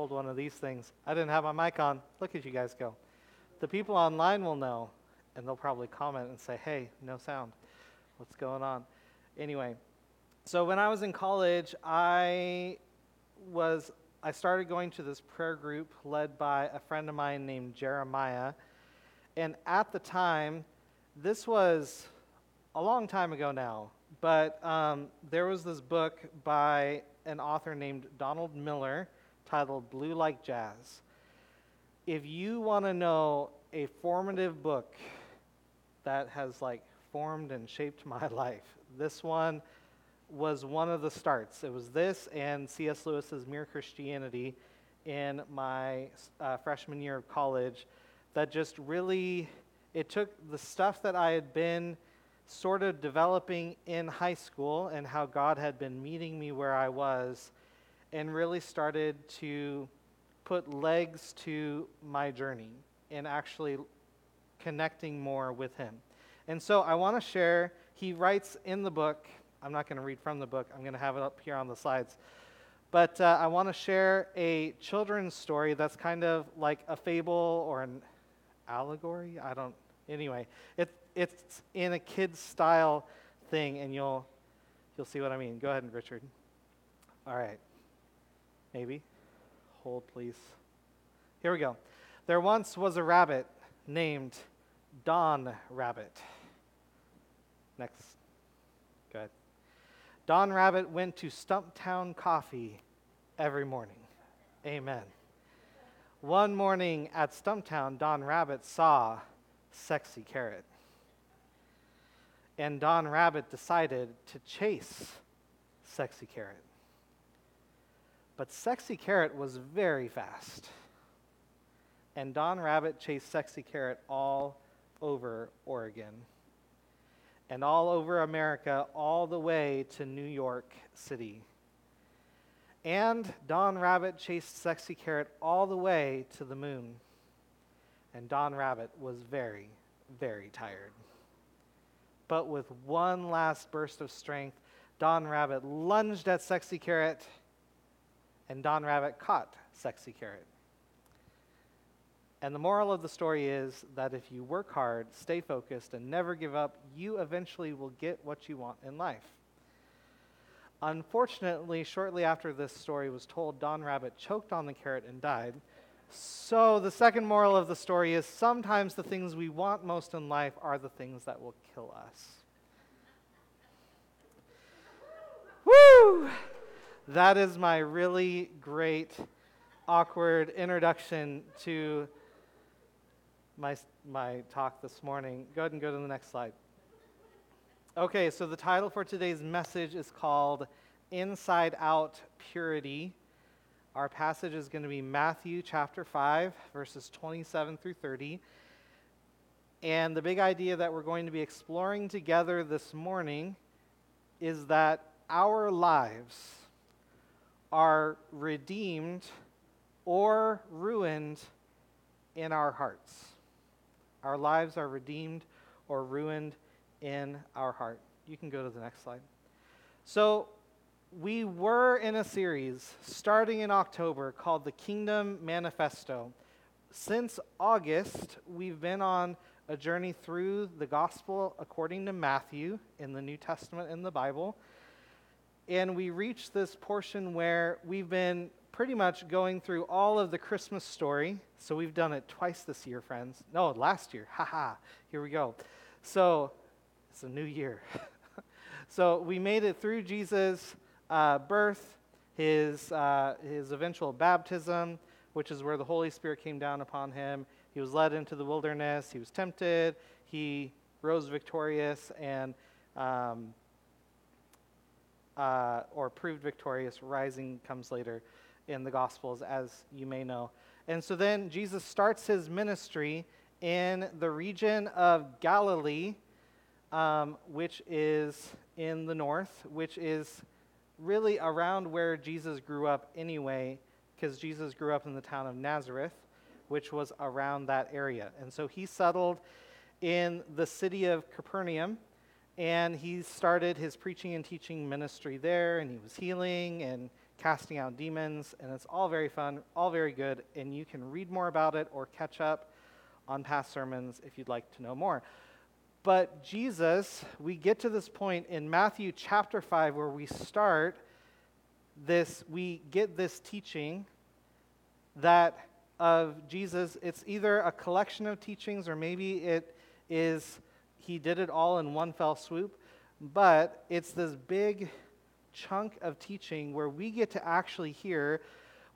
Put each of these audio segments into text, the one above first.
pulled one of these things. I didn't have my mic on. Look at you guys go. The people online will know, and they'll probably comment and say, hey, no sound. What's going on? Anyway, so when I was in college, I was I started going to this prayer group led by a friend of mine named Jeremiah. And at the time, this was a long time ago now, but um, there was this book by an author named Donald Miller titled Blue Like Jazz. If you want to know a formative book that has like formed and shaped my life, this one was one of the starts. It was this and C.S. Lewis's Mere Christianity in my uh, freshman year of college that just really it took the stuff that I had been sort of developing in high school and how God had been meeting me where I was and really started to put legs to my journey and actually connecting more with him. And so I want to share, he writes in the book, I'm not going to read from the book, I'm going to have it up here on the slides. But uh, I want to share a children's story that's kind of like a fable or an allegory. I don't, anyway, it, it's in a kid's style thing, and you'll, you'll see what I mean. Go ahead, Richard. All right. Maybe. Hold, please. Here we go. There once was a rabbit named Don Rabbit. Next. Go ahead. Don Rabbit went to Stumptown Coffee every morning. Amen. One morning at Stumptown, Don Rabbit saw Sexy Carrot. And Don Rabbit decided to chase Sexy Carrot. But Sexy Carrot was very fast. And Don Rabbit chased Sexy Carrot all over Oregon and all over America, all the way to New York City. And Don Rabbit chased Sexy Carrot all the way to the moon. And Don Rabbit was very, very tired. But with one last burst of strength, Don Rabbit lunged at Sexy Carrot, and Don Rabbit caught Sexy Carrot. And the moral of the story is that if you work hard, stay focused, and never give up, you eventually will get what you want in life. Unfortunately, shortly after this story was told, Don Rabbit choked on the carrot and died. So, the second moral of the story is sometimes the things we want most in life are the things that will kill us. Woo! That is my really great, awkward introduction to my, my talk this morning. Go ahead and go to the next slide. Okay, so the title for today's message is called Inside Out Purity. Our passage is going to be Matthew chapter 5, verses 27 through 30. And the big idea that we're going to be exploring together this morning is that our lives are redeemed or ruined in our hearts. Our lives are redeemed or ruined in our heart. You can go to the next slide. So, we were in a series starting in October called the Kingdom Manifesto. Since August, we've been on a journey through the gospel according to Matthew in the New Testament in the Bible. And we reached this portion where we've been pretty much going through all of the Christmas story. So we've done it twice this year, friends. No, last year. Haha. Here we go. So it's a new year. so we made it through Jesus' uh, birth, his, uh, his eventual baptism, which is where the Holy Spirit came down upon him. He was led into the wilderness. He was tempted. He rose victorious and um, uh, or proved victorious. Rising comes later in the Gospels, as you may know. And so then Jesus starts his ministry in the region of Galilee, um, which is in the north, which is really around where Jesus grew up anyway, because Jesus grew up in the town of Nazareth, which was around that area. And so he settled in the city of Capernaum, and he started his preaching and teaching ministry there, and he was healing and casting out demons, and it's all very fun, all very good, and you can read more about it or catch up on past sermons if you'd like to know more. But Jesus, we get to this point in Matthew chapter 5 where we start this, we get this teaching that of Jesus, it's either a collection of teachings or maybe it is he did it all in one fell swoop, but it's this big chunk of teaching where we get to actually hear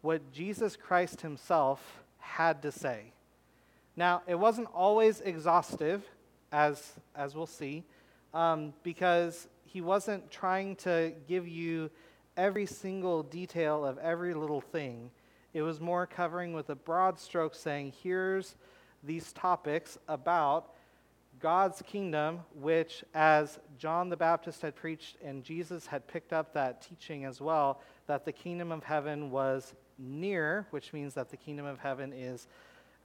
what Jesus Christ himself had to say. Now, it wasn't always exhaustive, as, as we'll see, um, because he wasn't trying to give you every single detail of every little thing. It was more covering with a broad stroke saying, here's these topics about God's kingdom, which, as John the Baptist had preached and Jesus had picked up that teaching as well, that the kingdom of heaven was near, which means that the kingdom of heaven is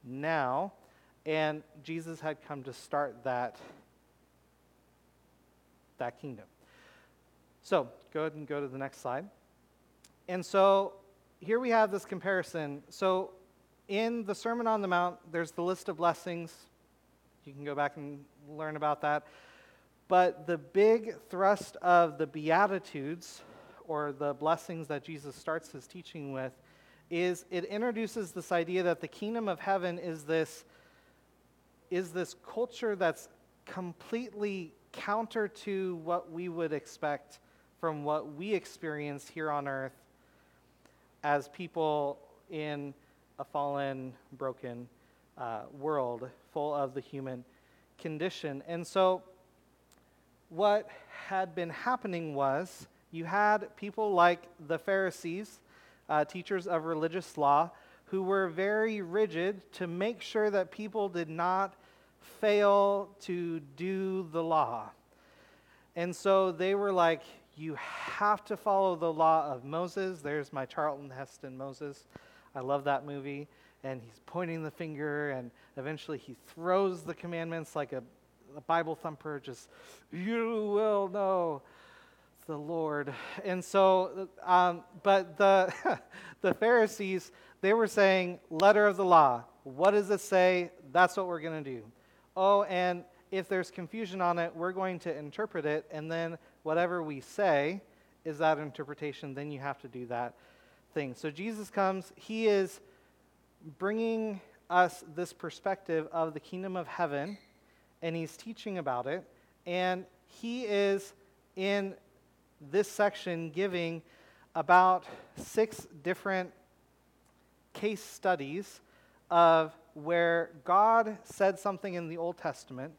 now. And Jesus had come to start that, that kingdom. So go ahead and go to the next slide. And so here we have this comparison. So in the Sermon on the Mount, there's the list of blessings. You can go back and learn about that. But the big thrust of the Beatitudes, or the blessings that Jesus starts his teaching with, is it introduces this idea that the kingdom of heaven is this, is this culture that's completely counter to what we would expect from what we experience here on earth as people in a fallen, broken uh, world full of the human condition. And so, what had been happening was you had people like the Pharisees, uh, teachers of religious law, who were very rigid to make sure that people did not fail to do the law. And so they were like, you have to follow the law of Moses. There's my Charlton Heston Moses. I love that movie. And he's pointing the finger, and eventually he throws the commandments like a, a Bible thumper, just, you will know the Lord. And so, um, but the, the Pharisees, they were saying, letter of the law. What does it say? That's what we're going to do. Oh, and if there's confusion on it, we're going to interpret it, and then whatever we say is that interpretation, then you have to do that thing. So Jesus comes, he is bringing us this perspective of the kingdom of heaven, and he's teaching about it, and he is in this section giving about six different case studies of where God said something in the Old Testament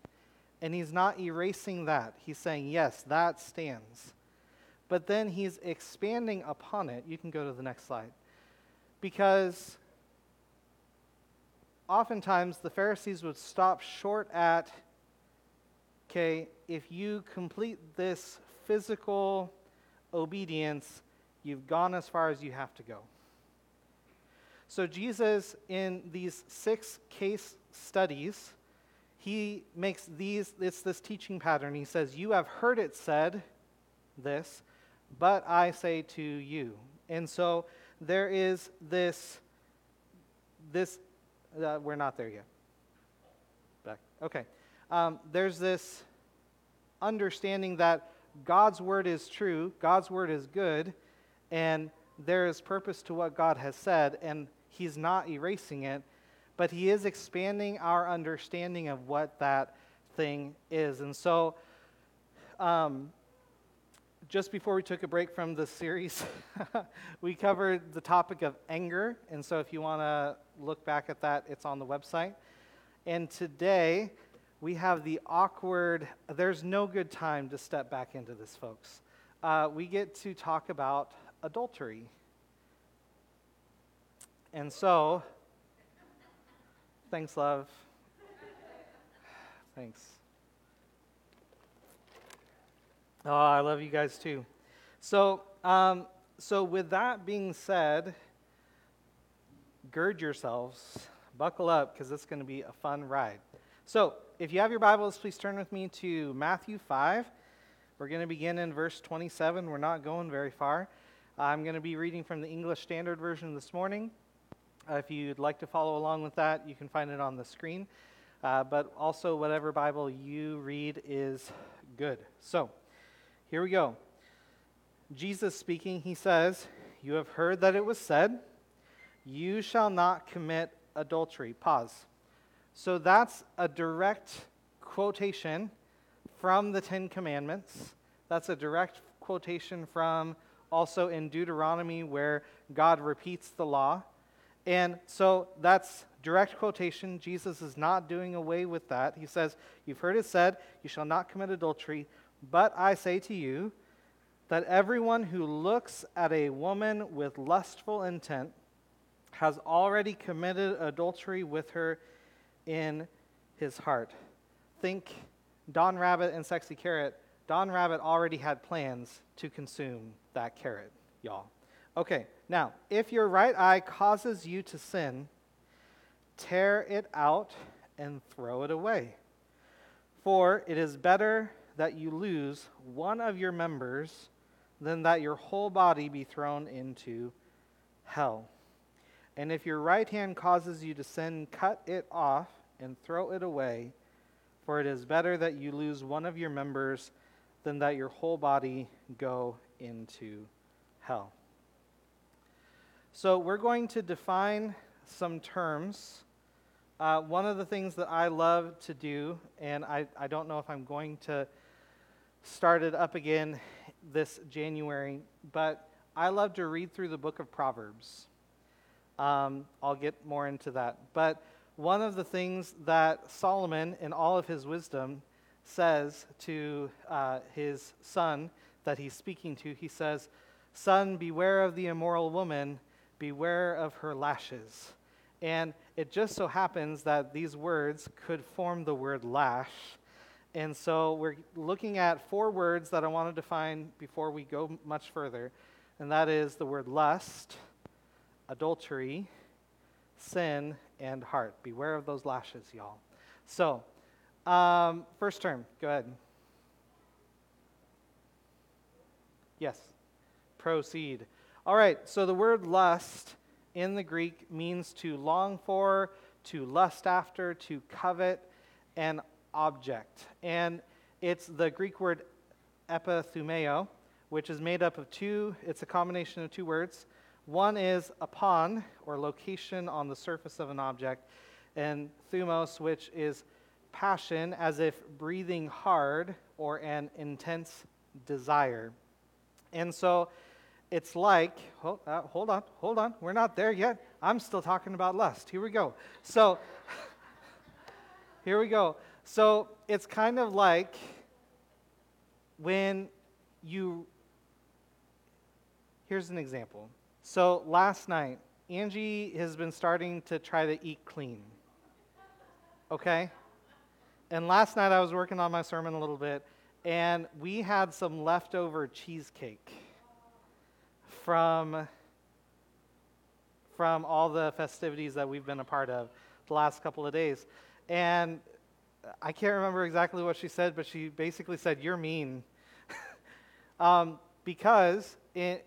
and he's not erasing that. He's saying, yes, that stands. But then he's expanding upon it. You can go to the next slide. Because oftentimes the Pharisees would stop short at, okay, if you complete this physical obedience, you've gone as far as you have to go. So, Jesus, in these six case studies, he makes these, it's this teaching pattern. He says, You have heard it said this, but I say to you. And so there is this, this, uh, we're not there yet. Back. Okay. Um, there's this understanding that God's word is true, God's word is good, and there is purpose to what God has said, and He's not erasing it but he is expanding our understanding of what that thing is. And so, um, just before we took a break from the series, we covered the topic of anger. And so, if you want to look back at that, it's on the website. And today, we have the awkward, there's no good time to step back into this, folks. Uh, we get to talk about adultery. And so, Thanks, love. Thanks. Oh, I love you guys too. So, um, so with that being said, gird yourselves, buckle up, because it's going to be a fun ride. So, if you have your Bibles, please turn with me to Matthew 5. We're going to begin in verse 27. We're not going very far. I'm going to be reading from the English Standard Version this morning. Uh, if you'd like to follow along with that, you can find it on the screen. Uh, but also, whatever Bible you read is good. So, here we go. Jesus speaking, he says, You have heard that it was said, You shall not commit adultery. Pause. So, that's a direct quotation from the Ten Commandments. That's a direct quotation from also in Deuteronomy where God repeats the law. And so that's direct quotation. Jesus is not doing away with that. He says, You've heard it said, You shall not commit adultery. But I say to you that everyone who looks at a woman with lustful intent has already committed adultery with her in his heart. Think Don Rabbit and Sexy Carrot. Don Rabbit already had plans to consume that carrot, y'all. Okay, now, if your right eye causes you to sin, tear it out and throw it away. For it is better that you lose one of your members than that your whole body be thrown into hell. And if your right hand causes you to sin, cut it off and throw it away. For it is better that you lose one of your members than that your whole body go into hell. So, we're going to define some terms. Uh, one of the things that I love to do, and I, I don't know if I'm going to start it up again this January, but I love to read through the book of Proverbs. Um, I'll get more into that. But one of the things that Solomon, in all of his wisdom, says to uh, his son that he's speaking to, he says, Son, beware of the immoral woman, beware of her lashes. And it just so happens that these words could form the word lash. And so we're looking at four words that I want to define before we go much further. And that is the word lust, adultery, sin, and heart. Beware of those lashes, y'all. So, um, first term, go ahead. Yes, proceed. All right, so the word lust in the Greek means to long for, to lust after, to covet an object. And it's the Greek word epithumeo, which is made up of two, it's a combination of two words. One is upon, or location on the surface of an object, and thumos, which is passion, as if breathing hard or an intense desire. And so it's like, hold, uh, hold on, hold on, we're not there yet. I'm still talking about lust. Here we go. So, here we go. So, it's kind of like when you, here's an example. So, last night, Angie has been starting to try to eat clean. Okay? And last night I was working on my sermon a little bit, and we had some leftover cheesecake from from all the festivities that we've been a part of the last couple of days. And I can't remember exactly what she said, but she basically said, You're mean. um, because, it,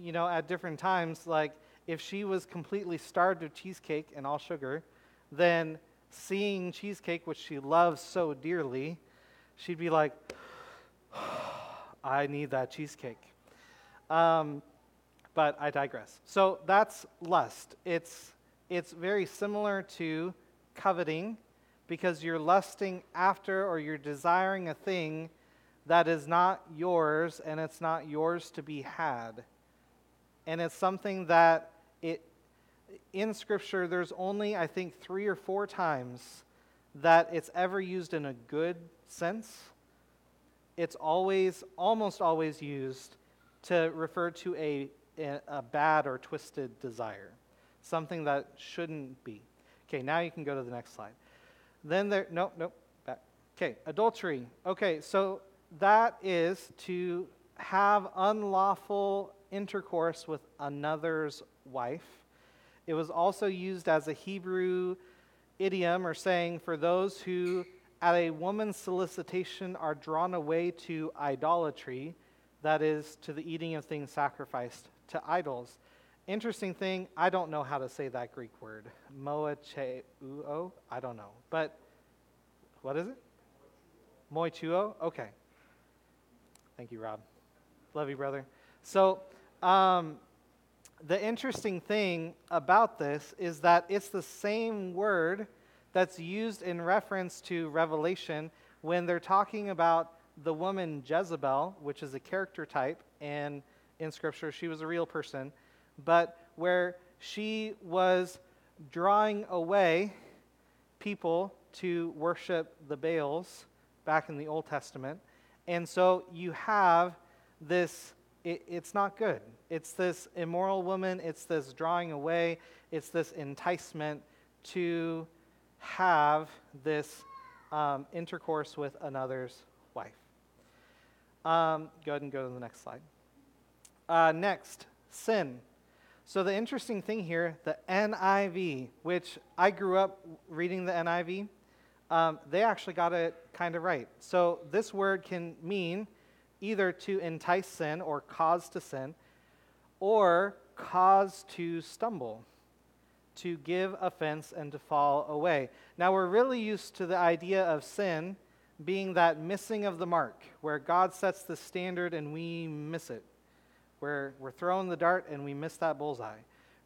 you know, at different times, like, if she was completely starved of cheesecake and all sugar, then seeing cheesecake, which she loves so dearly, she'd be like, I need that cheesecake. Um, but I digress. So that's lust. It's, it's very similar to coveting because you're lusting after or you're desiring a thing that is not yours and it's not yours to be had. And it's something that it in scripture there's only I think 3 or 4 times that it's ever used in a good sense. It's always almost always used to refer to a a bad or twisted desire, something that shouldn't be. Okay, now you can go to the next slide. Then there, nope, nope, back. Okay, adultery. Okay, so that is to have unlawful intercourse with another's wife. It was also used as a Hebrew idiom or saying for those who, at a woman's solicitation, are drawn away to idolatry, that is, to the eating of things sacrificed to idols. Interesting thing, I don't know how to say that Greek word. Moacheuo? I don't know. But what is it? Moichuo? Okay. Thank you, Rob. Love you, brother. So, um, the interesting thing about this is that it's the same word that's used in reference to Revelation when they're talking about the woman Jezebel, which is a character type, and in Scripture, she was a real person, but where she was drawing away people to worship the Baals back in the Old Testament. And so you have this, it, it's not good. It's this immoral woman, it's this drawing away, it's this enticement to have this um, intercourse with another's wife. Um, go ahead and go to the next slide. Uh, next, sin. So, the interesting thing here, the NIV, which I grew up reading the NIV, um, they actually got it kind of right. So, this word can mean either to entice sin or cause to sin, or cause to stumble, to give offense and to fall away. Now, we're really used to the idea of sin being that missing of the mark, where God sets the standard and we miss it where we're throwing the dart and we miss that bullseye,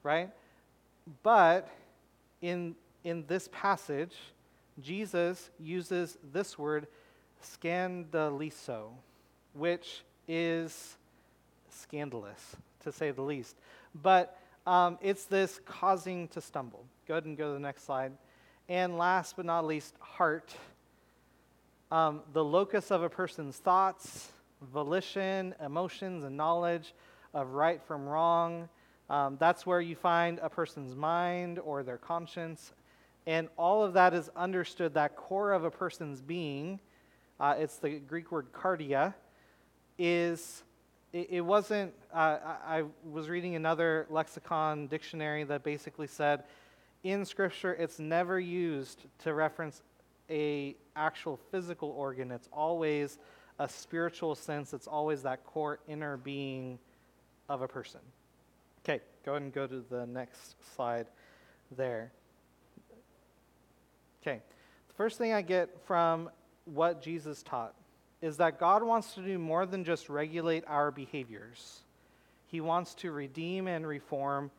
right? But in, in this passage, Jesus uses this word, scandalizo, which is scandalous, to say the least. But um, it's this causing to stumble. Go ahead and go to the next slide. And last but not least, heart. Um, the locus of a person's thoughts, volition, emotions, and knowledge of right from wrong. Um, that's where you find a person's mind or their conscience. And all of that is understood, that core of a person's being, uh, it's the Greek word cardia, is, it, wasn't, uh, I was reading another lexicon dictionary that basically said, in Scripture, it's never used to reference a actual physical organ. It's always a spiritual sense. It's always that core inner being of a person. Okay, go ahead and go to the next slide there. Okay, the first thing I get from what Jesus taught is that God wants to do more than just regulate our behaviors, He wants to redeem and reform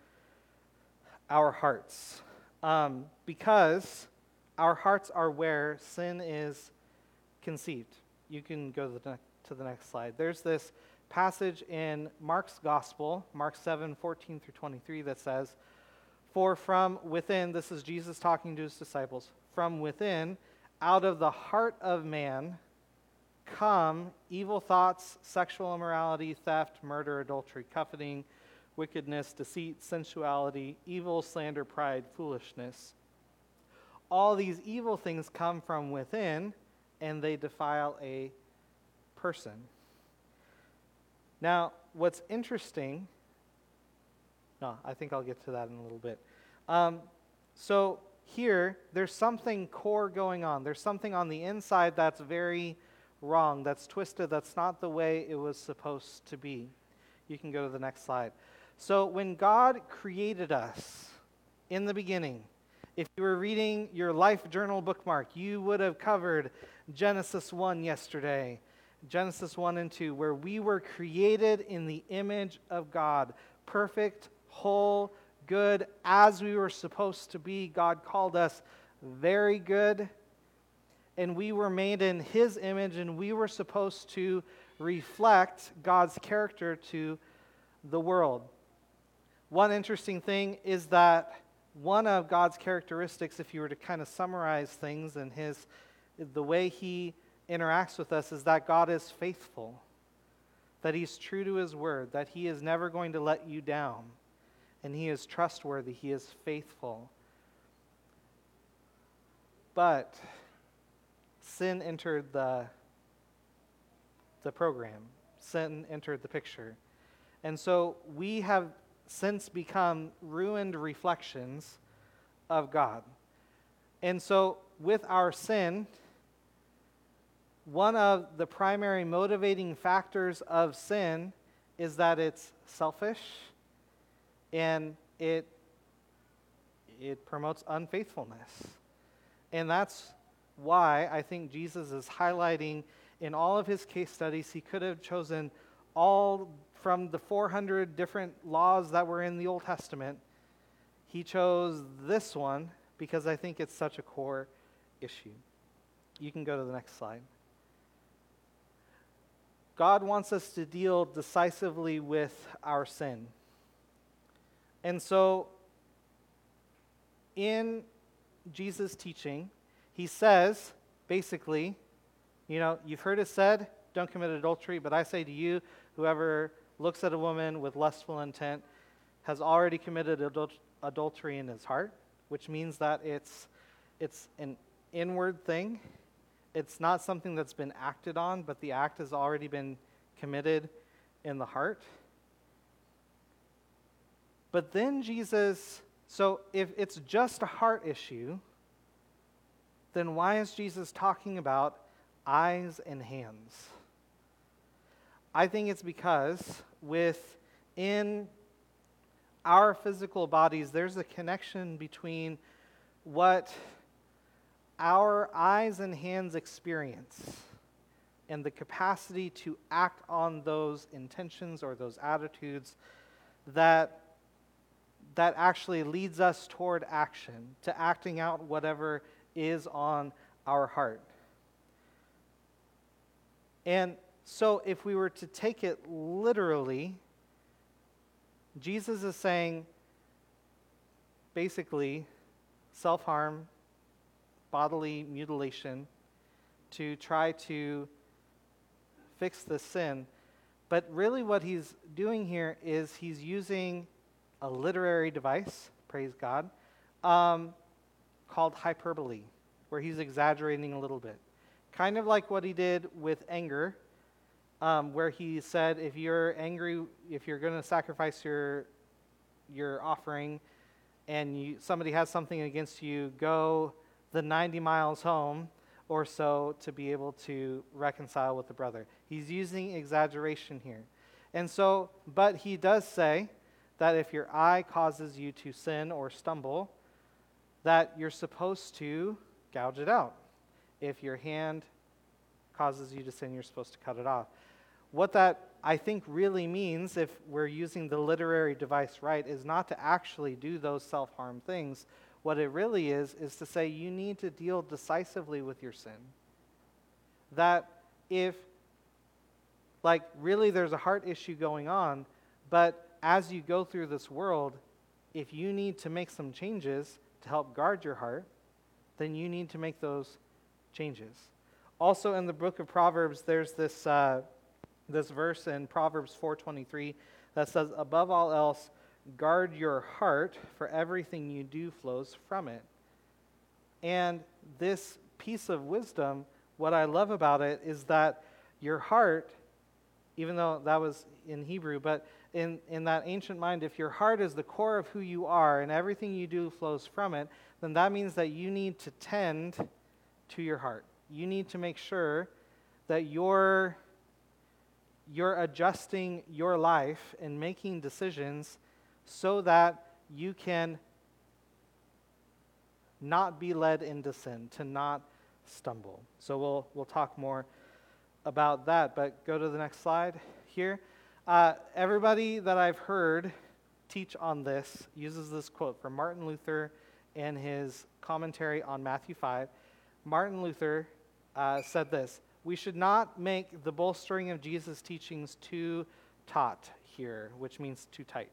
our hearts. Um, because our hearts are where sin is conceived. You can go to the, ne- to the next slide. There's this passage in Mark's gospel, Mark 7 14 through 23, that says, For from within, this is Jesus talking to his disciples, from within, out of the heart of man, come evil thoughts, sexual immorality, theft, murder, adultery, coveting, wickedness, deceit, sensuality, evil, slander, pride, foolishness. All these evil things come from within, and they defile a person. Now, what's interesting, no, I think I'll get to that in a little bit. Um, so, here, there's something core going on. There's something on the inside that's very wrong, that's twisted, that's not the way it was supposed to be. You can go to the next slide. So, when God created us in the beginning, if you were reading your life journal bookmark, you would have covered Genesis 1 yesterday Genesis 1 and 2, where we were created in the image of God, perfect, whole, good, as we were supposed to be. God called us very good, and we were made in His image, and we were supposed to reflect God's character to the world. One interesting thing is that one of God's characteristics, if you were to kind of summarize things in his the way he interacts with us is that God is faithful, that He's true to His word, that He is never going to let you down, and He is trustworthy, He is faithful. But sin entered the, the program, sin entered the picture. And so we have since become ruined reflections of God. And so, with our sin, one of the primary motivating factors of sin is that it's selfish and it it promotes unfaithfulness. And that's why I think Jesus is highlighting in all of his case studies, he could have chosen all from the 400 different laws that were in the Old Testament. He chose this one because I think it's such a core issue. You can go to the next slide. God wants us to deal decisively with our sin. And so, in Jesus' teaching, he says, basically, you know, you've heard it said, don't commit adultery, but I say to you, whoever looks at a woman with lustful intent has already committed adul- adultery in his heart, which means that it's, it's an inward thing. It's not something that's been acted on, but the act has already been committed in the heart. But then Jesus, so if it's just a heart issue, then why is Jesus talking about eyes and hands? I think it's because within our physical bodies, there's a connection between what our eyes and hands experience and the capacity to act on those intentions or those attitudes that that actually leads us toward action, to acting out whatever is on our heart. And so, if we were to take it literally, Jesus is saying basically self harm, bodily mutilation to try to fix the sin. But really, what he's doing here is he's using a literary device, praise God, um, called hyperbole, where he's exaggerating a little bit. Kind of like what he did with anger, um, where he said, if you're angry, if you're going to sacrifice your, your offering and you, somebody has something against you, go the 90 miles home or so to be able to reconcile with the brother. He's using exaggeration here. And so, but he does say that if your eye causes you to sin or stumble, that you're supposed to gouge it out. If your hand causes you to sin, you're supposed to cut it off. What that I think really means, if we're using the literary device right, is not to actually do those self harm things. What it really is, is to say you need to deal decisively with your sin. That if, like, really there's a heart issue going on, but as you go through this world, if you need to make some changes to help guard your heart, then you need to make those changes. Also, in the book of Proverbs, there's this, uh, this verse in Proverbs 4:23 that says, "Above all else, guard your heart, for everything you do flows from it." And this piece of wisdom, what I love about it is that your heart, even though that was in Hebrew, but in, in that ancient mind, if your heart is the core of who you are and everything you do flows from it, then that means that you need to tend to your heart. You need to make sure that you're, you're adjusting your life and making decisions so that you can not be led into sin, to not stumble. So we'll, we'll talk more about that, but go to the next slide here. Uh, everybody that I've heard teach on this uses this quote from Martin Luther in his commentary on Matthew 5. Martin Luther uh, said this We should not make the bolstering of Jesus' teachings too taut here, which means too tight,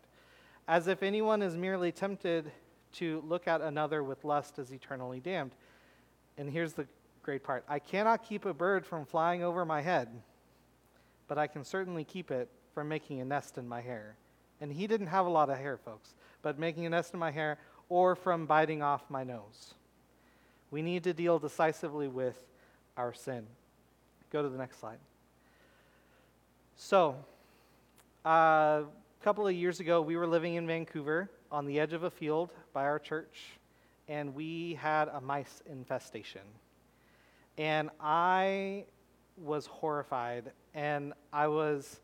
as if anyone is merely tempted to look at another with lust as eternally damned. And here's the great part I cannot keep a bird from flying over my head, but I can certainly keep it from making a nest in my hair. And he didn't have a lot of hair, folks, but making a nest in my hair or from biting off my nose. We need to deal decisively with our sin. Go to the next slide. So, uh, couple of years ago, we were living in Vancouver on the edge of a field by our church, and we had a mice infestation. And I was horrified, and I was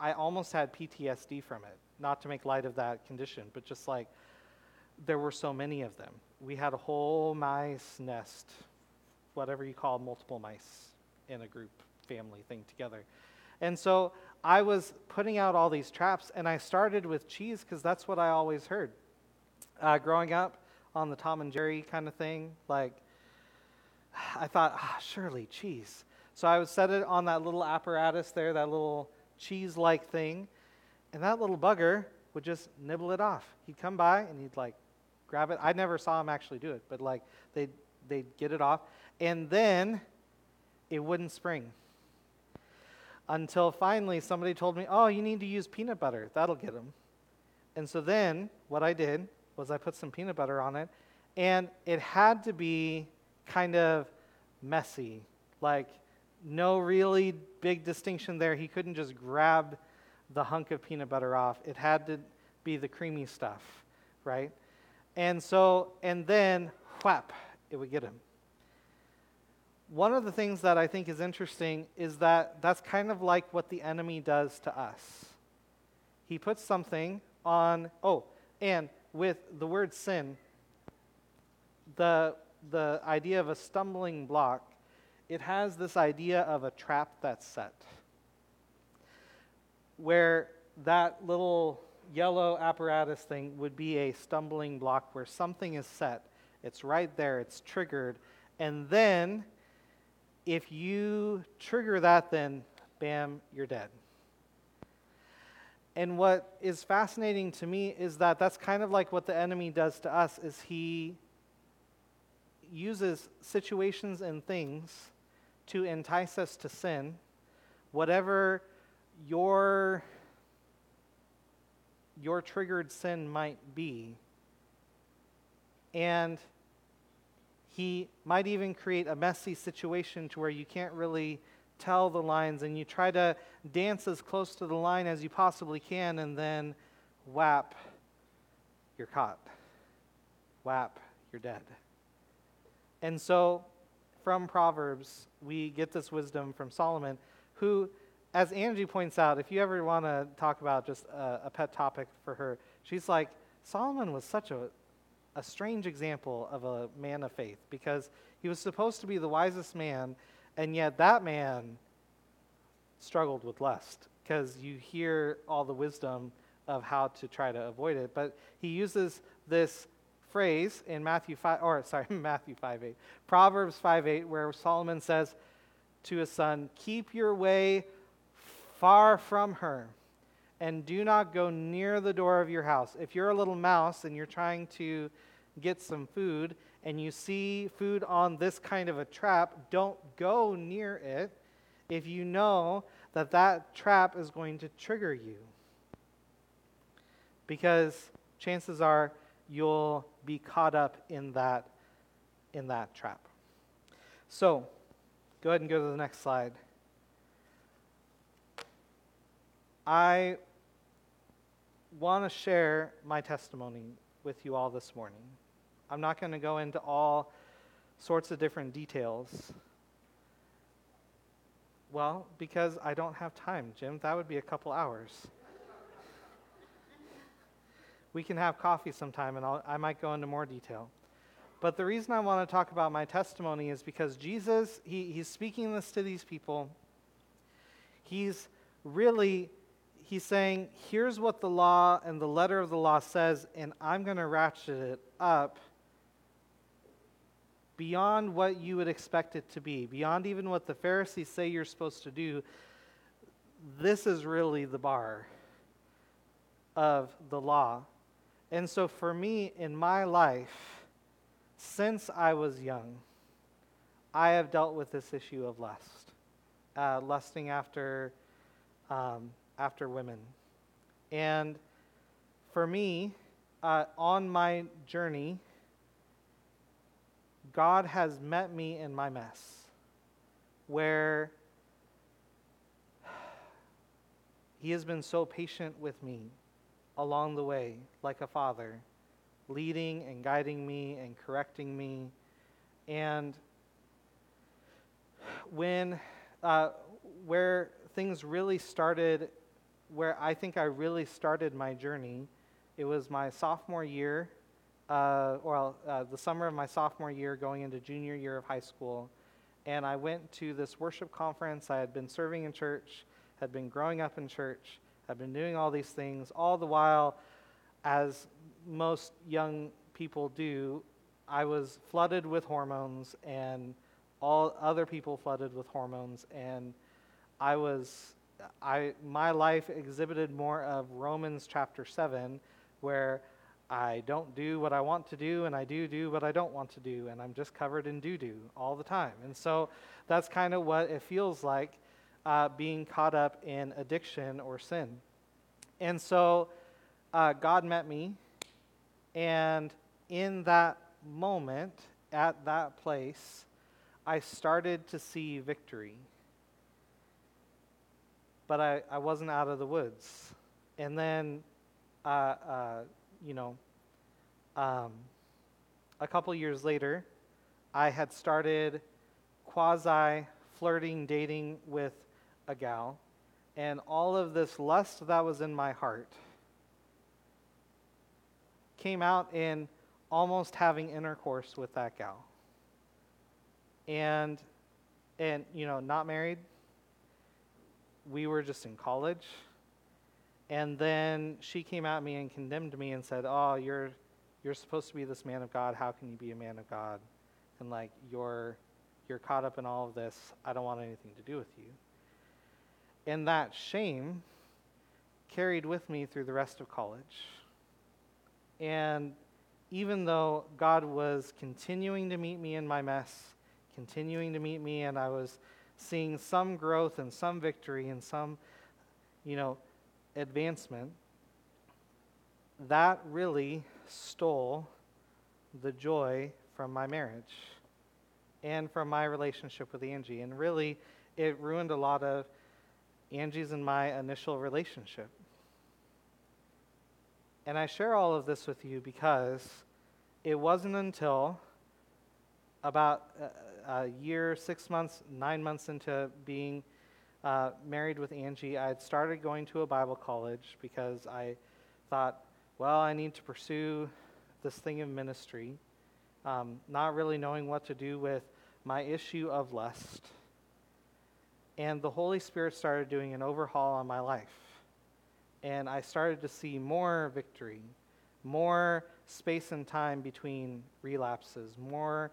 I almost had PTSD from it. Not to make light of that condition, but just like there were so many of them. We had a whole mice nest, whatever you call multiple mice in a group family thing together. And so I was putting out all these traps, and I started with cheese because that's what I always heard. Uh, growing up on the Tom and Jerry kind of thing, like, I thought, ah, surely cheese. So I would set it on that little apparatus there, that little cheese like thing, and that little bugger would just nibble it off. He'd come by and he'd like grab it. I never saw him actually do it, but like they'd, they'd get it off. And then it wouldn't spring. Until finally somebody told me, oh, you need to use peanut butter. That'll get him. And so then what I did was I put some peanut butter on it, and it had to be kind of messy. Like, no really big distinction there. He couldn't just grab the hunk of peanut butter off, it had to be the creamy stuff, right? And so, and then, whap, it would get him. One of the things that I think is interesting is that that's kind of like what the enemy does to us. He puts something on, oh, and with the word sin, the, the idea of a stumbling block, it has this idea of a trap that's set. Where that little yellow apparatus thing would be a stumbling block where something is set. It's right there, it's triggered. And then, if you trigger that, then bam, you're dead. And what is fascinating to me is that that's kind of like what the enemy does to us is he uses situations and things to entice us to sin, whatever your your triggered sin might be. And he might even create a messy situation to where you can't really tell the lines and you try to dance as close to the line as you possibly can and then whap, you're caught. Whap, you're dead. And so from Proverbs, we get this wisdom from Solomon, who, as Angie points out, if you ever want to talk about just a, a, pet topic for her, she's like, Solomon was such a, a strange example of a man of faith because he was supposed to be the wisest man and yet that man struggled with lust because you hear all the wisdom of how to try to avoid it. But he uses this phrase in Matthew 5, or sorry, Matthew 5 8, Proverbs 5 8, where Solomon says to his son, Keep your way far from her and do not go near the door of your house. If you're a little mouse and you're trying to get some food and you see food on this kind of a trap, don't go near it if you know that that trap is going to trigger you. Because chances are you'll be caught up in that in that trap. So, go ahead and go to the next slide. I want to share my testimony with you all this morning. I'm not going to go into all sorts of different details. Well, because I don't have time, Jim. That would be a couple hours. we can have coffee sometime, and I'll, I might go into more detail. But the reason I want to talk about my testimony is because Jesus, he, he's speaking this to these people. He's really he's saying, here's what the law and the letter of the law says, and I'm going to ratchet it up beyond what you would expect it to be, beyond even what the Pharisees say you're supposed to do, this is really the bar of the law. And so for me, in my life, since I was young, I have dealt with this issue of lust, uh, lusting after, um, after women. And for me, uh, on my journey, God has met me in my mess where He has been so patient with me along the way, like a father, leading and guiding me and correcting me. And when, uh, where things really started where I think I really started my journey. It was my sophomore year, uh, well, uh, the summer of my sophomore year, going into junior year of high school. And I went to this worship conference. I had been serving in church, had been growing up in church, had been doing all these things, all the while, as most young people do, I was flooded with hormones and all other people flooded with hormones and I was I my life exhibited more of Romans chapter 7 where I don't do what I want to do and I do do what I don't want to do and I'm just covered in doo doo all the time. And so that's kind of what it feels like uh, being caught up in addiction or sin. And so uh, God met me, and in that moment, at that place, I started to see victory. But I, I wasn't out of the woods. And then, uh, uh, you know, um, a couple years later, I had started quasi flirting, dating with a gal, and all of this lust that was in my heart came out in almost having intercourse with that gal. And and you know, not married. We were just in college. And then she came at me and condemned me and said, "Oh, you're you're supposed to be this man of God. How can you be a man of God? And like you're you're caught up in all of this. I don't want anything to do with you." And that shame carried with me through the rest of college. And even though God was continuing to meet me in my mess, continuing to meet me, and I was seeing some growth and some victory and some, you know, advancement, that really stole the joy from my marriage and from my relationship with Angie. And really, it ruined a lot of Angie's and my initial relationship. And I share all of this with you because it wasn't until about a, a year, six months, nine months into being uh, married with Angie, I had started going to a Bible college because I thought, well, I need to pursue this thing of ministry, um, not really knowing what to do with my issue of lust. And the Holy Spirit started doing an overhaul on my life and I started to see more victory, more space and time between relapses, more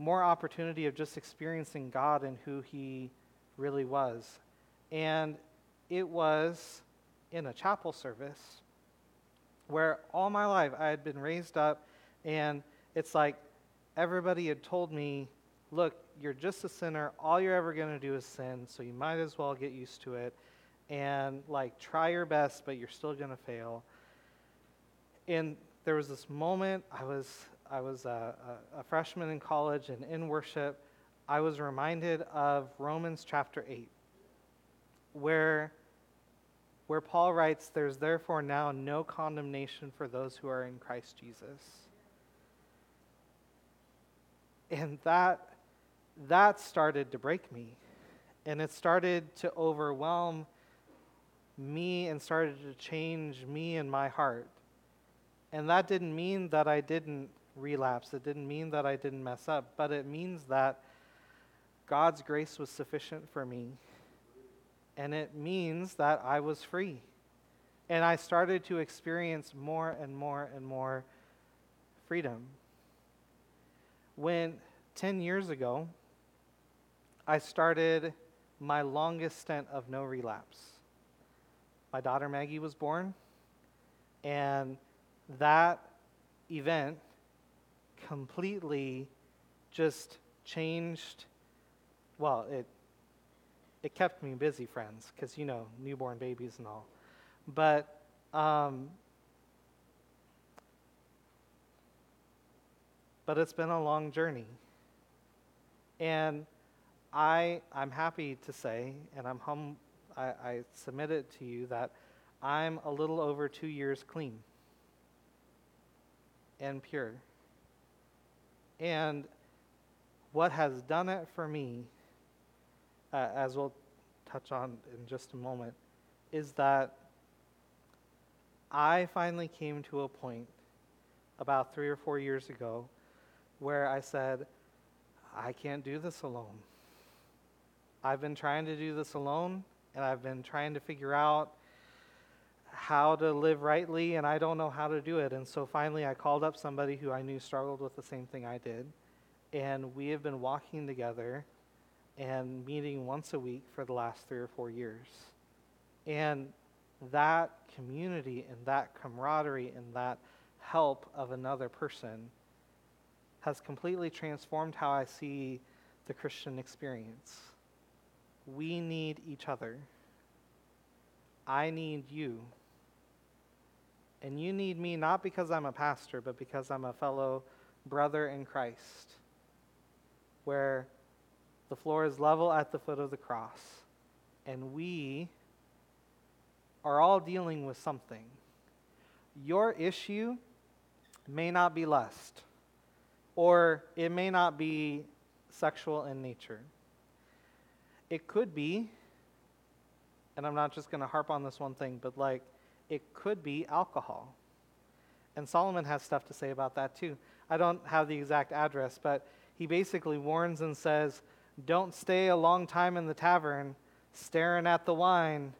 more opportunity of just experiencing God and who he really was. And it was in a chapel service where all my life I had been raised up and it's like everybody had told me, look, you're just a sinner. All you're ever going to do is sin, so you might as well get used to it and like try your best, but you're still going to fail. And there was this moment, I was, I was a, a, a freshman in college and in worship, I was reminded of Romans chapter 8, where, where Paul writes, There's therefore now no condemnation for those who are in Christ Jesus. And that, that started to break me. And it started to overwhelm me and started to change me and my heart. And that didn't mean that I didn't relapse. It didn't mean that I didn't mess up, but it means that God's grace was sufficient for me. And it means that I was free. And I started to experience more and more and more freedom. When 10 years ago, I started my longest stint of no relapse my daughter Maggie was born. And that event completely just changed. Well, it it kept me busy, friends, because you know newborn babies and all. But um, but it's been a long journey, and I I'm happy to say, and I'm hum I, I submit it to you that I'm a little over two years clean and pure. And what has done it for me, uh, as we'll touch on in just a moment, is that I finally came to a point about three or four years ago where I said, I can't do this alone. I've been trying to do this alone, and I've been trying to figure out how to live rightly, and I don't know how to do it. And so finally, I called up somebody who I knew struggled with the same thing I did. And we have been walking together and meeting once a week for the last three or four years. And that community and that camaraderie and that help of another person has completely transformed how I see the Christian experience. We need each other. I need you. And you need me not because I'm a pastor, but because I'm a fellow brother in Christ, where the floor is level at the foot of the cross. And we are all dealing with something. Your issue may not be lust, or it may not be sexual in nature. It could be, and I'm not just going to harp on this one thing, but like it could be alcohol. And Solomon has stuff to say about that too. I don't have the exact address, but he basically warns and says, Don't stay a long time in the tavern staring at the wine,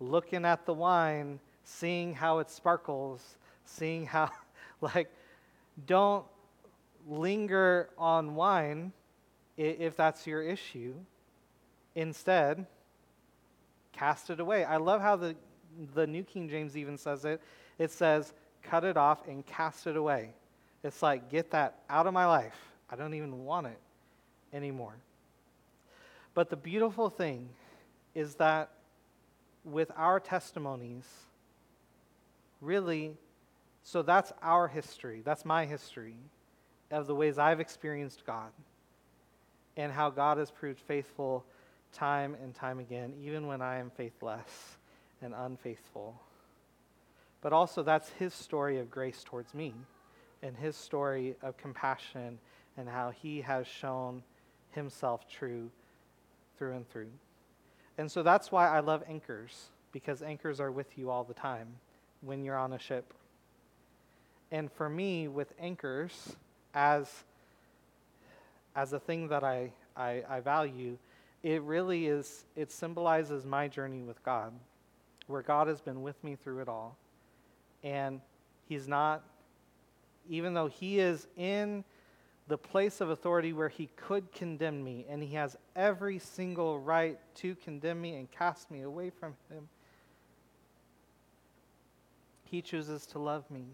looking at the wine, seeing how it sparkles, seeing how, like, don't linger on wine if that's your issue. Instead, cast it away. I love how the, the New King James even says it. It says, cut it off and cast it away. It's like, get that out of my life. I don't even want it anymore. But the beautiful thing is that with our testimonies, really, so that's our history. That's my history of the ways I've experienced God and how God has proved faithful time and time again, even when I am faithless and unfaithful. But also, that's his story of grace towards me and his story of compassion and how he has shown himself true through and through. And so that's why I love anchors, because anchors are with you all the time when you're on a ship. And for me, with anchors, as, as a thing that I, I, I value, it really is, it symbolizes my journey with God, where God has been with me through it all. And He's not, even though He is in the place of authority where He could condemn me, and He has every single right to condemn me and cast me away from Him, He chooses to love me.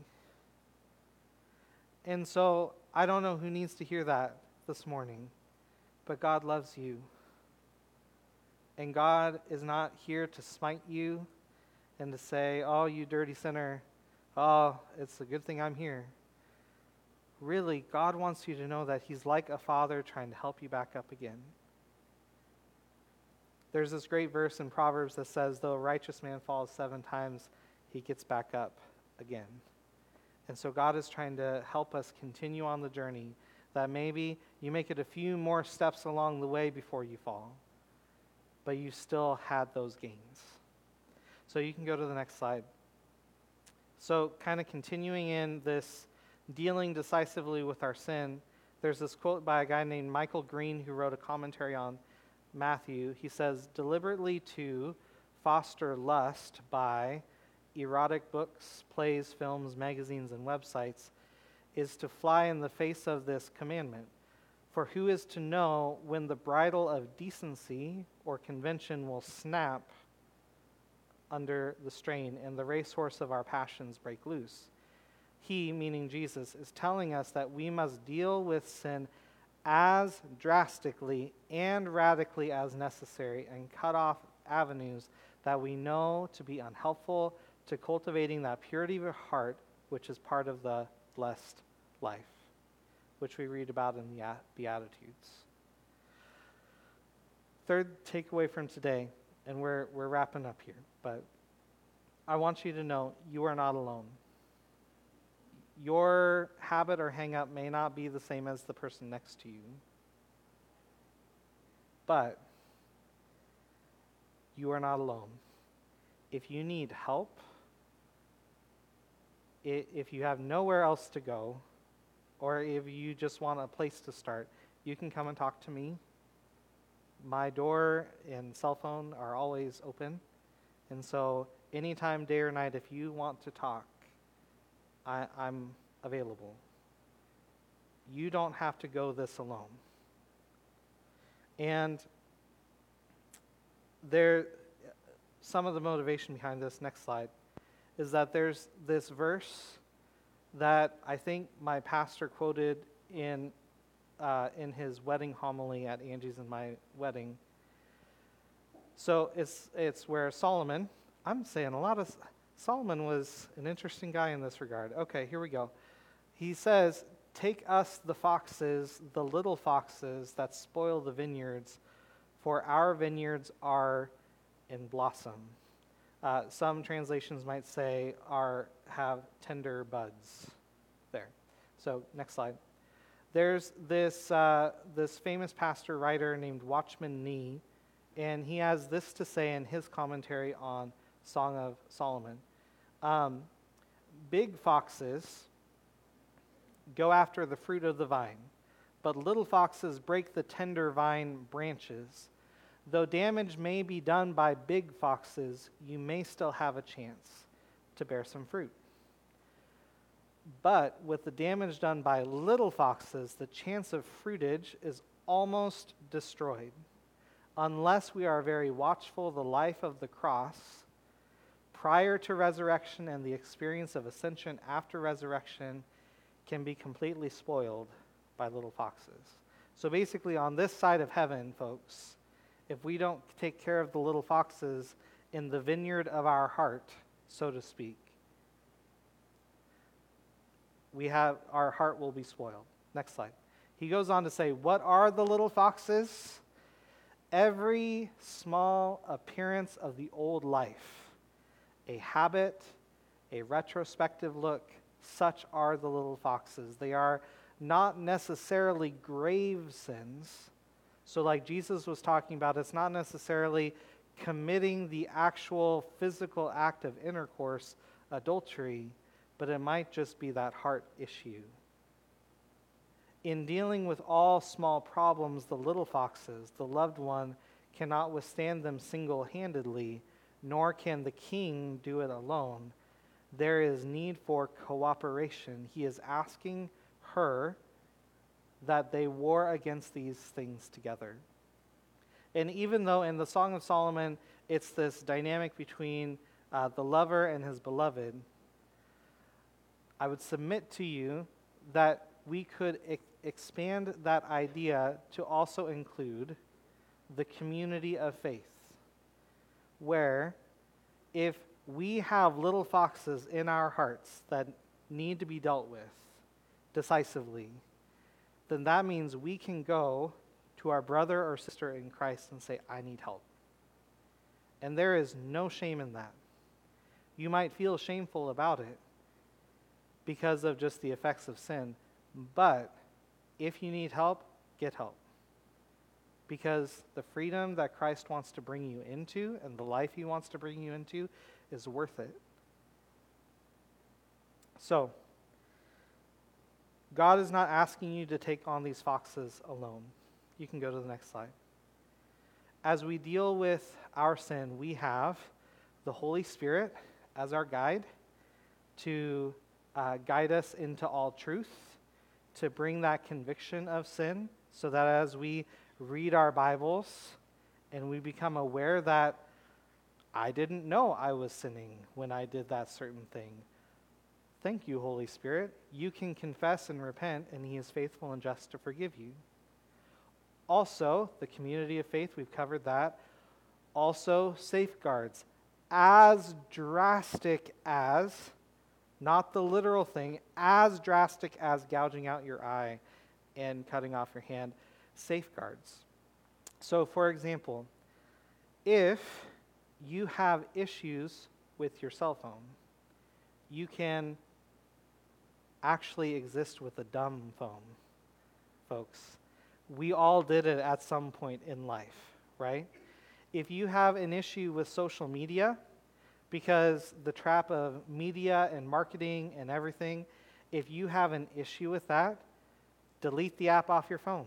And so I don't know who needs to hear that this morning, but God loves you. And God is not here to smite you and to say, Oh, you dirty sinner, oh, it's a good thing I'm here. Really, God wants you to know that He's like a father trying to help you back up again. There's this great verse in Proverbs that says, Though a righteous man falls seven times, he gets back up again. And so God is trying to help us continue on the journey that maybe you make it a few more steps along the way before you fall but you still had those gains. So you can go to the next slide. So, kind of continuing in this dealing decisively with our sin, there's this quote by a guy named Michael Green who wrote a commentary on Matthew. He says, deliberately to foster lust by erotic books, plays, films, magazines, and websites is to fly in the face of this commandment. For who is to know when the bridle of decency or convention will snap under the strain and the racehorse of our passions break loose? He, meaning Jesus, is telling us that we must deal with sin as drastically and radically as necessary and cut off avenues that we know to be unhelpful to cultivating that purity of heart, which is part of the blessed life which we read about in the Beatitudes. Third takeaway from today, and we're, we're wrapping up here, but I want you to know you are not alone. Your habit or hangup may not be the same as the person next to you, but you are not alone. if you need help, if you have nowhere else to go, or if you just want a place to start, you can come and talk to me. My door and cell phone are always open. And so, anytime, day or night, if you want to talk, I, am available. You don't have to go this alone. And there, some of the motivation behind this, next slide, is that there's this verse that I think my pastor quoted in, uh, in his wedding homily at Angie's and my wedding. So it's, it's where Solomon, I'm saying a lot of, Solomon was an interesting guy in this regard. Okay, here we go. He says, Take us the foxes, the little foxes that spoil the vineyards, for our vineyards are in blossom. Uh, some translations might say are have tender buds. There. So next slide. There's this uh, this famous pastor writer named Watchman Nee, and he has this to say in his commentary on Song of Solomon. Um, big foxes go after the fruit of the vine, but little foxes break the tender vine branches. Though damage may be done by big foxes, you may still have a chance to bear some fruit. But with the damage done by little foxes, the chance of fruitage is almost destroyed. Unless we are very watchful the life of the cross, prior to resurrection and the experience of ascension after resurrection can be completely spoiled by little foxes. So basically, on this side of heaven, folks, if we don't take care of the little foxes in the vineyard of our heart, so to speak, we have our heart will be spoiled. Next slide. He goes on to say, What are the little foxes? Every small appearance of the old life, a habit, a retrospective look, such are the little foxes. They are not necessarily grave sins, so, like Jesus was talking about, it's not necessarily committing the actual physical act of intercourse, adultery, but it might just be that heart issue. In dealing with all small problems, the little foxes, the loved one, cannot withstand them single handedly, nor can the king do it alone. There is need for cooperation. He is asking her that they war against these things together. And even though in the Song of Solomon it's this dynamic between uh, the lover and his beloved, I would submit to you that we could expand that idea to also include the community of faith, where if we have little foxes in our hearts that need to be dealt with decisively, then that means we can go to our brother or sister in Christ and say, I need help. And there is no shame in that. You might feel shameful about it because of just the effects of sin, but if you need help, get help. Because the freedom that Christ wants to bring you into and the life he wants to bring you into is worth it. So, God is not asking you to take on these foxes alone. You can go to the next slide. As we deal with our sin, we have the Holy Spirit as our guide to uh, guide us into all truth, to bring that conviction of sin, so that as we read our Bibles and we become aware that I didn't know I was sinning when I did that certain thing, Thank you, Holy Spirit. You can confess and repent, and He is faithful and just to forgive you. Also, the community of faith, we've covered that. Also, safeguards, as drastic as, not the literal thing, as drastic as gouging out your eye and cutting off your hand, safeguards. So, for example, if you have issues with your cell phone, you can actually exist with a dumb phone, folks. We all did it at some point in life, right? If you have an issue with social media, because the trap of media and marketing and everything, if you have an issue with that, delete the app off your phone.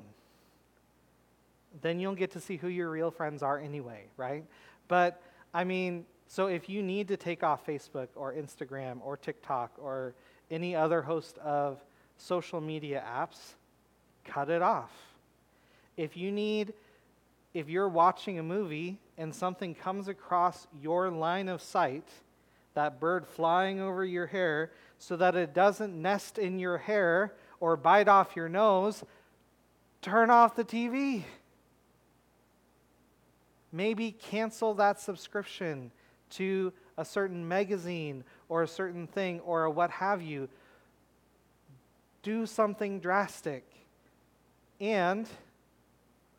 Then you'll get to see who your real friends are anyway, right? But I mean, so if you need to take off Facebook or Instagram or TikTok or any other host of social media apps, cut it off. If you need, if you're watching a movie and something comes across your line of sight, that bird flying over your hair, so that it doesn't nest in your hair or bite off your nose, turn off the TV. Maybe cancel that subscription to a certain magazine or a certain thing or a what have you. Do something drastic and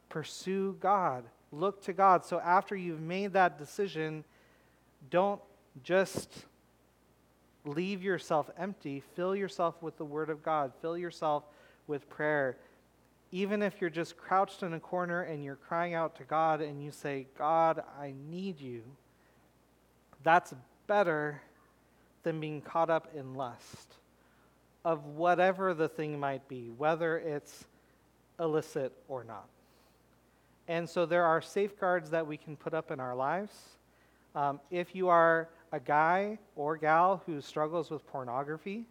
pursue God. Look to God. So after you've made that decision, don't just leave yourself empty. Fill yourself with the Word of God. Fill yourself with prayer. Even if you're just crouched in a corner and you're crying out to God and you say, God, I need you, that's better than being caught up in lust of whatever the thing might be, whether it's illicit or not. And so there are safeguards that we can put up in our lives. Um, if you are a guy or gal who struggles with pornography,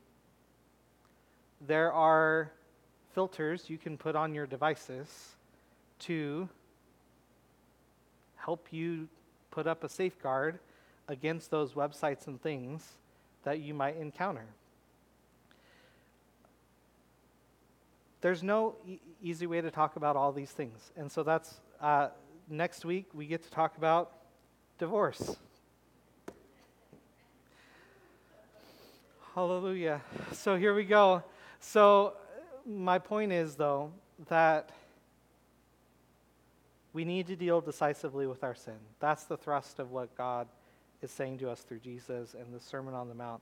there are filters you can put on your devices to help you put up a safeguard against those websites and things that you might encounter. There's no e- easy way to talk about all these things. And so that's uh, next week we get to talk about divorce. Hallelujah. So here we go. So, my point is, though, that we need to deal decisively with our sin. That's the thrust of what God is saying to us through Jesus and the Sermon on the Mount.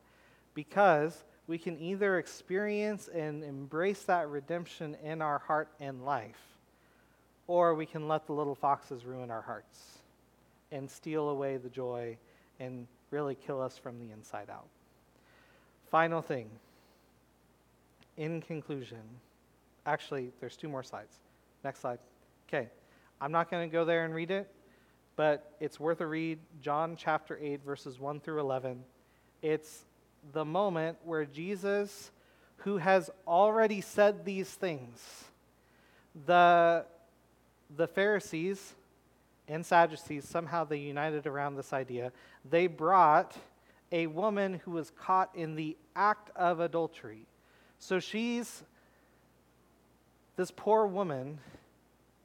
Because we can either experience and embrace that redemption in our heart and life, or we can let the little foxes ruin our hearts and steal away the joy and really kill us from the inside out. Final thing. In conclusion, actually, there's two more slides. Next slide. Okay. I'm not going to go there and read it, but it's worth a read. John chapter 8, verses 1 through 11. It's the moment where Jesus, who has already said these things, the, the Pharisees and Sadducees, somehow they united around this idea. They brought a woman who was caught in the act of adultery. So she's, this poor woman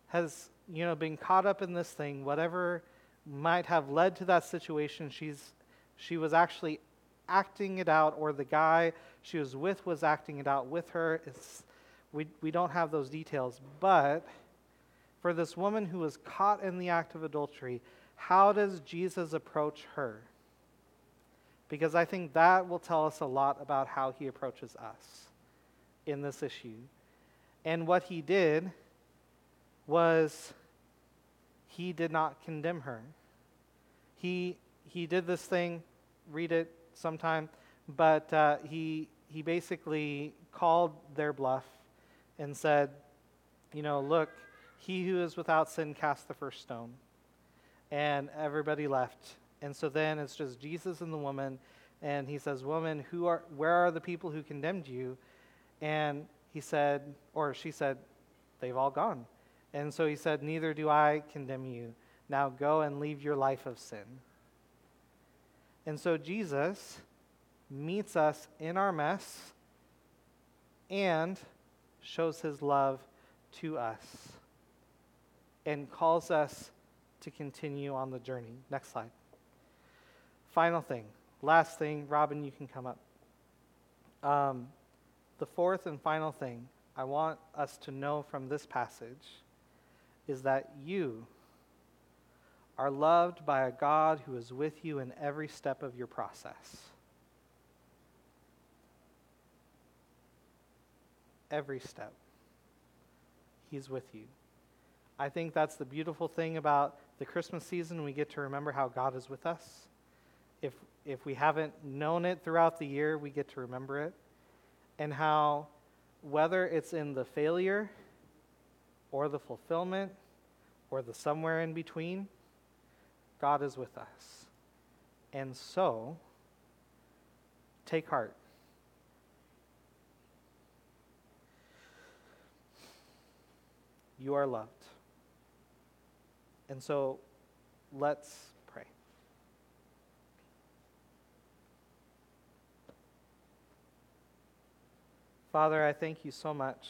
has, you know, been caught up in this thing, whatever might have led to that situation, she's, she was actually acting it out, or the guy she was with was acting it out with her. It's, we, we don't have those details. But for this woman who was caught in the act of adultery, how does Jesus approach her? because I think that will tell us a lot about how he approaches us in this issue. And what he did was he did not condemn her. He, he did this thing, read it sometime, but uh, he, he basically called their bluff and said, You know, look, he who is without sin cast the first stone. And everybody left and so then it's just Jesus and the woman, and he says, Woman, who are, where are the people who condemned you? And he said, or she said, They've all gone. And so he said, Neither do I condemn you. Now go and leave your life of sin. And so Jesus meets us in our mess and shows his love to us and calls us to continue on the journey. Next slide. Final thing, last thing, Robin, you can come up. Um, the fourth and final thing I want us to know from this passage is that you are loved by a God who is with you in every step of your process. Every step. He's with you. I think that's the beautiful thing about the Christmas season. We get to remember how God is with us if, if we haven't known it throughout the year, we get to remember it. And how, whether it's in the failure or the fulfillment or the somewhere in between, God is with us. And so, take heart. You are loved. And so, let's pray. Father, I thank you so much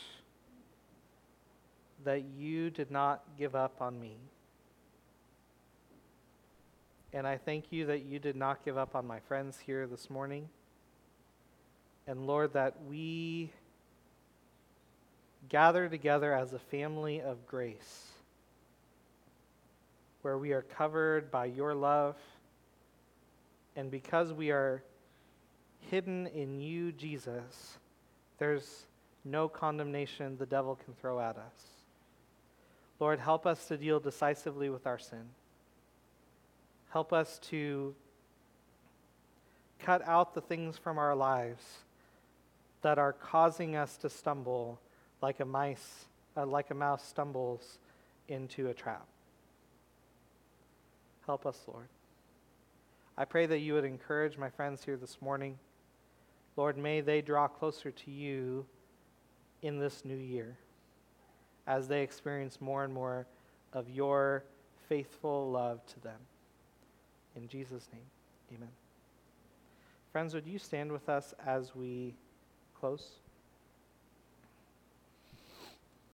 that you did not give up on me. And I thank you that you did not give up on my friends here this morning. And Lord, that we gather together as a family of grace, where we are covered by your love. And because we are hidden in you, Jesus, there's no condemnation the devil can throw at us. Lord, help us to deal decisively with our sin. Help us to cut out the things from our lives that are causing us to stumble like a mice, uh, like a mouse stumbles into a trap. Help us, Lord. I pray that you would encourage my friends here this morning. Lord, may they draw closer to you in this new year as they experience more and more of your faithful love to them. In Jesus' name, amen. Friends, would you stand with us as we close?